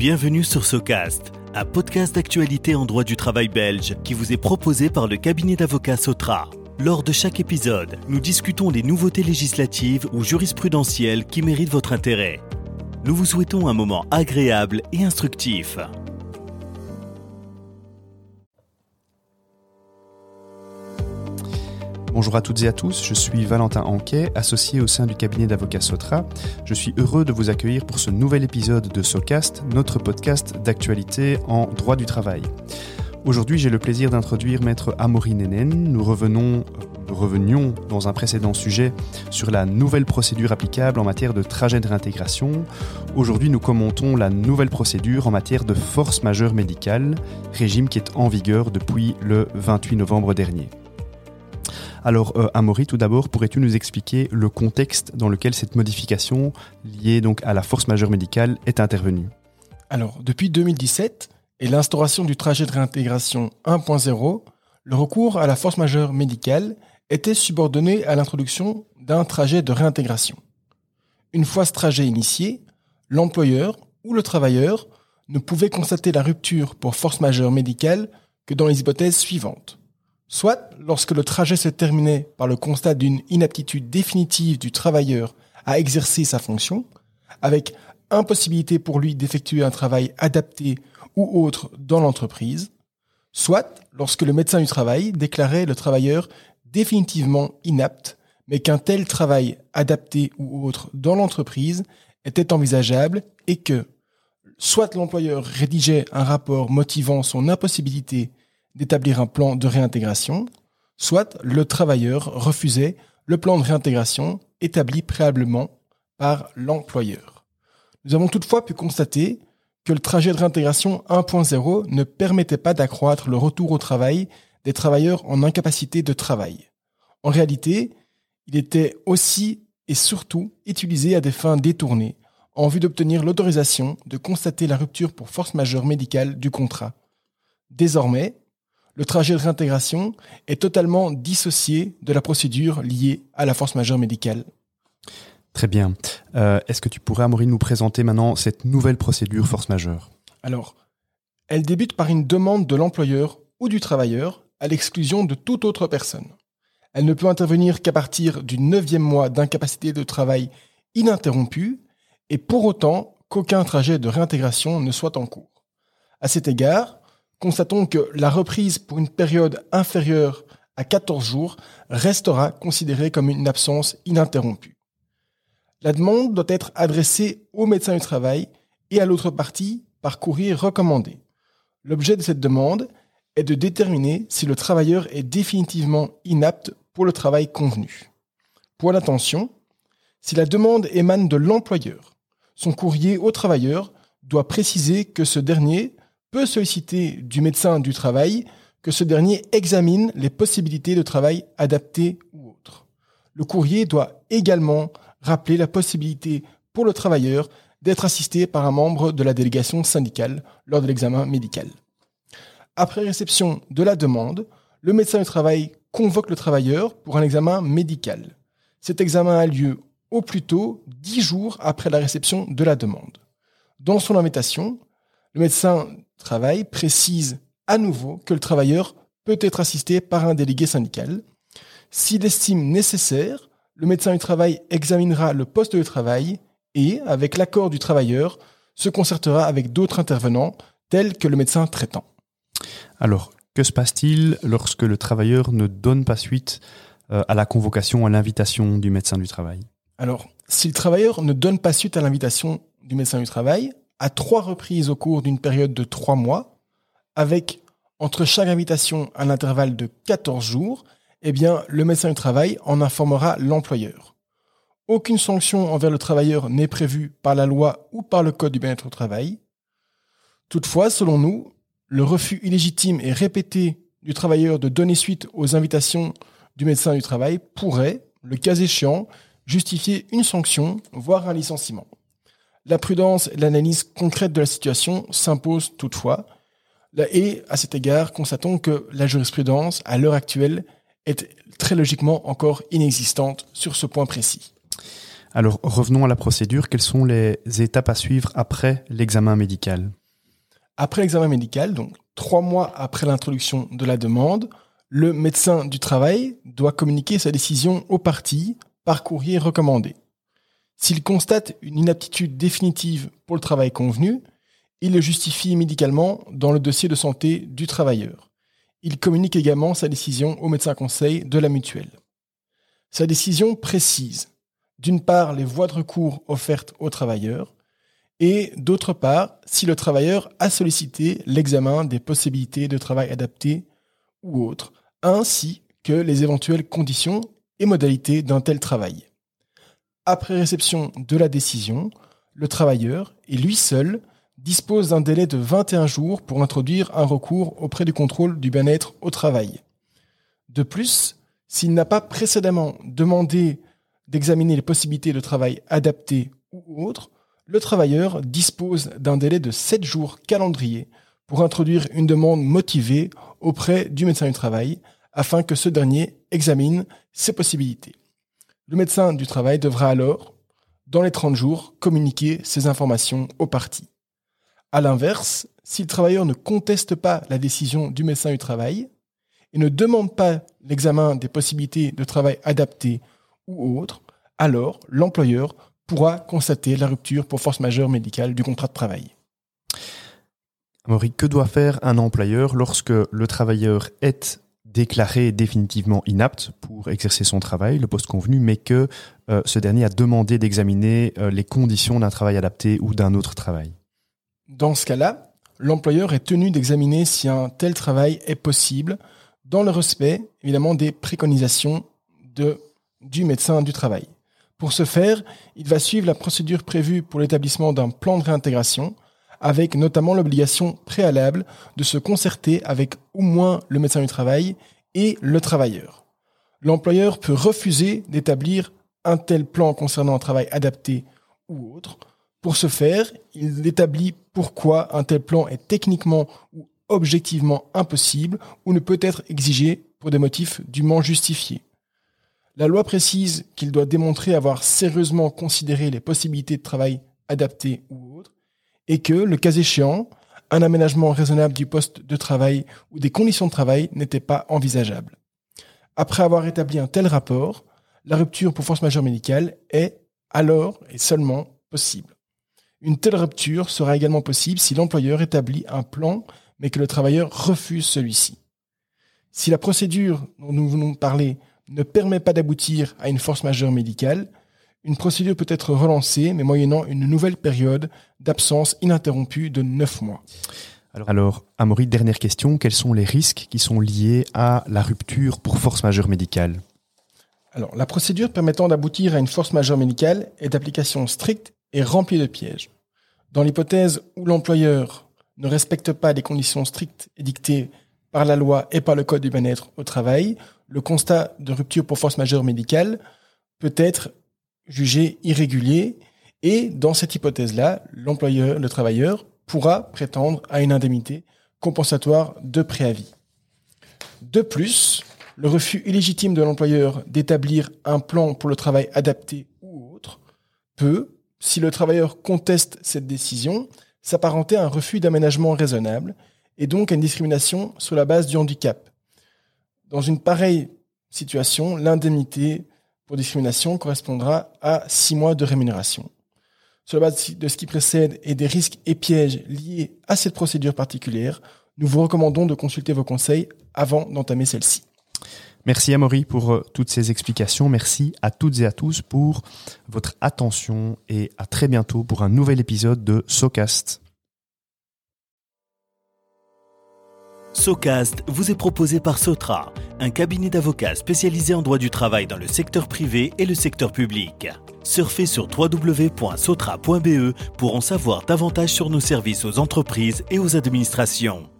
Bienvenue sur Socast, un podcast d'actualité en droit du travail belge qui vous est proposé par le cabinet d'avocats Sotra. Lors de chaque épisode, nous discutons des nouveautés législatives ou jurisprudentielles qui méritent votre intérêt. Nous vous souhaitons un moment agréable et instructif. Bonjour à toutes et à tous, je suis Valentin Anquet, associé au sein du cabinet d'avocats Sotra. Je suis heureux de vous accueillir pour ce nouvel épisode de SOCAST, notre podcast d'actualité en droit du travail. Aujourd'hui, j'ai le plaisir d'introduire maître Amaury Nenen. Nous revenons, revenions dans un précédent sujet sur la nouvelle procédure applicable en matière de trajet de réintégration. Aujourd'hui, nous commentons la nouvelle procédure en matière de force majeure médicale, régime qui est en vigueur depuis le 28 novembre dernier. Alors, euh, Amaury, tout d'abord, pourrais-tu nous expliquer le contexte dans lequel cette modification liée donc à la force majeure médicale est intervenue? Alors, depuis 2017 et l'instauration du trajet de réintégration 1.0, le recours à la force majeure médicale était subordonné à l'introduction d'un trajet de réintégration. Une fois ce trajet initié, l'employeur ou le travailleur ne pouvait constater la rupture pour force majeure médicale que dans les hypothèses suivantes soit lorsque le trajet se terminait par le constat d'une inaptitude définitive du travailleur à exercer sa fonction, avec impossibilité pour lui d'effectuer un travail adapté ou autre dans l'entreprise, soit lorsque le médecin du travail déclarait le travailleur définitivement inapte, mais qu'un tel travail adapté ou autre dans l'entreprise était envisageable et que soit l'employeur rédigeait un rapport motivant son impossibilité d'établir un plan de réintégration, soit le travailleur refusait le plan de réintégration établi préalablement par l'employeur. Nous avons toutefois pu constater que le trajet de réintégration 1.0 ne permettait pas d'accroître le retour au travail des travailleurs en incapacité de travail. En réalité, il était aussi et surtout utilisé à des fins détournées en vue d'obtenir l'autorisation de constater la rupture pour force majeure médicale du contrat. Désormais, le trajet de réintégration est totalement dissocié de la procédure liée à la force majeure médicale. Très bien. Euh, est-ce que tu pourrais, Amaury, nous présenter maintenant cette nouvelle procédure force majeure? Alors, elle débute par une demande de l'employeur ou du travailleur à l'exclusion de toute autre personne. Elle ne peut intervenir qu'à partir du neuvième mois d'incapacité de travail ininterrompue et pour autant qu'aucun trajet de réintégration ne soit en cours. À cet égard, constatons que la reprise pour une période inférieure à 14 jours restera considérée comme une absence ininterrompue. La demande doit être adressée au médecin du travail et à l'autre partie par courrier recommandé. L'objet de cette demande est de déterminer si le travailleur est définitivement inapte pour le travail convenu. Pour l'attention, si la demande émane de l'employeur, son courrier au travailleur doit préciser que ce dernier peut solliciter du médecin du travail que ce dernier examine les possibilités de travail adaptées ou autres. Le courrier doit également rappeler la possibilité pour le travailleur d'être assisté par un membre de la délégation syndicale lors de l'examen médical. Après réception de la demande, le médecin du travail convoque le travailleur pour un examen médical. Cet examen a lieu au plus tôt dix jours après la réception de la demande. Dans son invitation, le médecin travail précise à nouveau que le travailleur peut être assisté par un délégué syndical. S'il estime nécessaire, le médecin du travail examinera le poste de travail et, avec l'accord du travailleur, se concertera avec d'autres intervenants, tels que le médecin traitant. Alors, que se passe-t-il lorsque le travailleur ne donne pas suite euh, à la convocation, à l'invitation du médecin du travail? Alors, si le travailleur ne donne pas suite à l'invitation du médecin du travail, à trois reprises au cours d'une période de trois mois, avec entre chaque invitation un intervalle de 14 jours, eh bien, le médecin du travail en informera l'employeur. Aucune sanction envers le travailleur n'est prévue par la loi ou par le Code du bien-être au travail. Toutefois, selon nous, le refus illégitime et répété du travailleur de donner suite aux invitations du médecin du travail pourrait, le cas échéant, justifier une sanction, voire un licenciement. La prudence et l'analyse concrète de la situation s'imposent toutefois. Et à cet égard, constatons que la jurisprudence, à l'heure actuelle, est très logiquement encore inexistante sur ce point précis. Alors revenons à la procédure. Quelles sont les étapes à suivre après l'examen médical? Après l'examen médical, donc trois mois après l'introduction de la demande, le médecin du travail doit communiquer sa décision aux parties par courrier recommandé. S'il constate une inaptitude définitive pour le travail convenu, il le justifie médicalement dans le dossier de santé du travailleur. Il communique également sa décision au médecin conseil de la mutuelle. Sa décision précise, d'une part, les voies de recours offertes au travailleur, et d'autre part, si le travailleur a sollicité l'examen des possibilités de travail adapté ou autres, ainsi que les éventuelles conditions et modalités d'un tel travail. Après réception de la décision, le travailleur, et lui seul, dispose d'un délai de 21 jours pour introduire un recours auprès du contrôle du bien-être au travail. De plus, s'il n'a pas précédemment demandé d'examiner les possibilités de travail adaptées ou autres, le travailleur dispose d'un délai de 7 jours calendrier pour introduire une demande motivée auprès du médecin du travail afin que ce dernier examine ses possibilités. Le médecin du travail devra alors, dans les 30 jours, communiquer ces informations aux parties. À l'inverse, si le travailleur ne conteste pas la décision du médecin du travail et ne demande pas l'examen des possibilités de travail adaptées ou autres, alors l'employeur pourra constater la rupture pour force majeure médicale du contrat de travail. Maurice, que doit faire un employeur lorsque le travailleur est déclaré définitivement inapte pour exercer son travail, le poste convenu, mais que euh, ce dernier a demandé d'examiner euh, les conditions d'un travail adapté ou d'un autre travail. Dans ce cas-là, l'employeur est tenu d'examiner si un tel travail est possible dans le respect, évidemment, des préconisations de, du médecin du travail. Pour ce faire, il va suivre la procédure prévue pour l'établissement d'un plan de réintégration, avec notamment l'obligation préalable de se concerter avec au moins le médecin du travail et le travailleur. L'employeur peut refuser d'établir un tel plan concernant un travail adapté ou autre. Pour ce faire, il établit pourquoi un tel plan est techniquement ou objectivement impossible ou ne peut être exigé pour des motifs dûment justifiés. La loi précise qu'il doit démontrer avoir sérieusement considéré les possibilités de travail adaptées ou autres et que, le cas échéant, un aménagement raisonnable du poste de travail ou des conditions de travail n'était pas envisageable. Après avoir établi un tel rapport, la rupture pour force majeure médicale est alors et seulement possible. Une telle rupture sera également possible si l'employeur établit un plan mais que le travailleur refuse celui-ci. Si la procédure dont nous venons de parler ne permet pas d'aboutir à une force majeure médicale, une procédure peut être relancée, mais moyennant une nouvelle période d'absence ininterrompue de 9 mois. Alors, alors, Amaury, dernière question. Quels sont les risques qui sont liés à la rupture pour force majeure médicale? Alors, la procédure permettant d'aboutir à une force majeure médicale est d'application stricte et remplie de pièges. Dans l'hypothèse où l'employeur ne respecte pas des conditions strictes édictées par la loi et par le Code du bien-être au travail, le constat de rupture pour force majeure médicale peut être jugé irrégulier et dans cette hypothèse-là, l'employeur, le travailleur pourra prétendre à une indemnité compensatoire de préavis. De plus, le refus illégitime de l'employeur d'établir un plan pour le travail adapté ou autre peut, si le travailleur conteste cette décision, s'apparenter à un refus d'aménagement raisonnable et donc à une discrimination sur la base du handicap. Dans une pareille situation, l'indemnité pour discrimination correspondra à six mois de rémunération. Sur la base de ce qui précède et des risques et pièges liés à cette procédure particulière, nous vous recommandons de consulter vos conseils avant d'entamer celle-ci. Merci Amaury pour euh, toutes ces explications. Merci à toutes et à tous pour votre attention et à très bientôt pour un nouvel épisode de SoCast. SoCast vous est proposé par Sotra, un cabinet d'avocats spécialisé en droit du travail dans le secteur privé et le secteur public. Surfez sur www.sotra.be pour en savoir davantage sur nos services aux entreprises et aux administrations.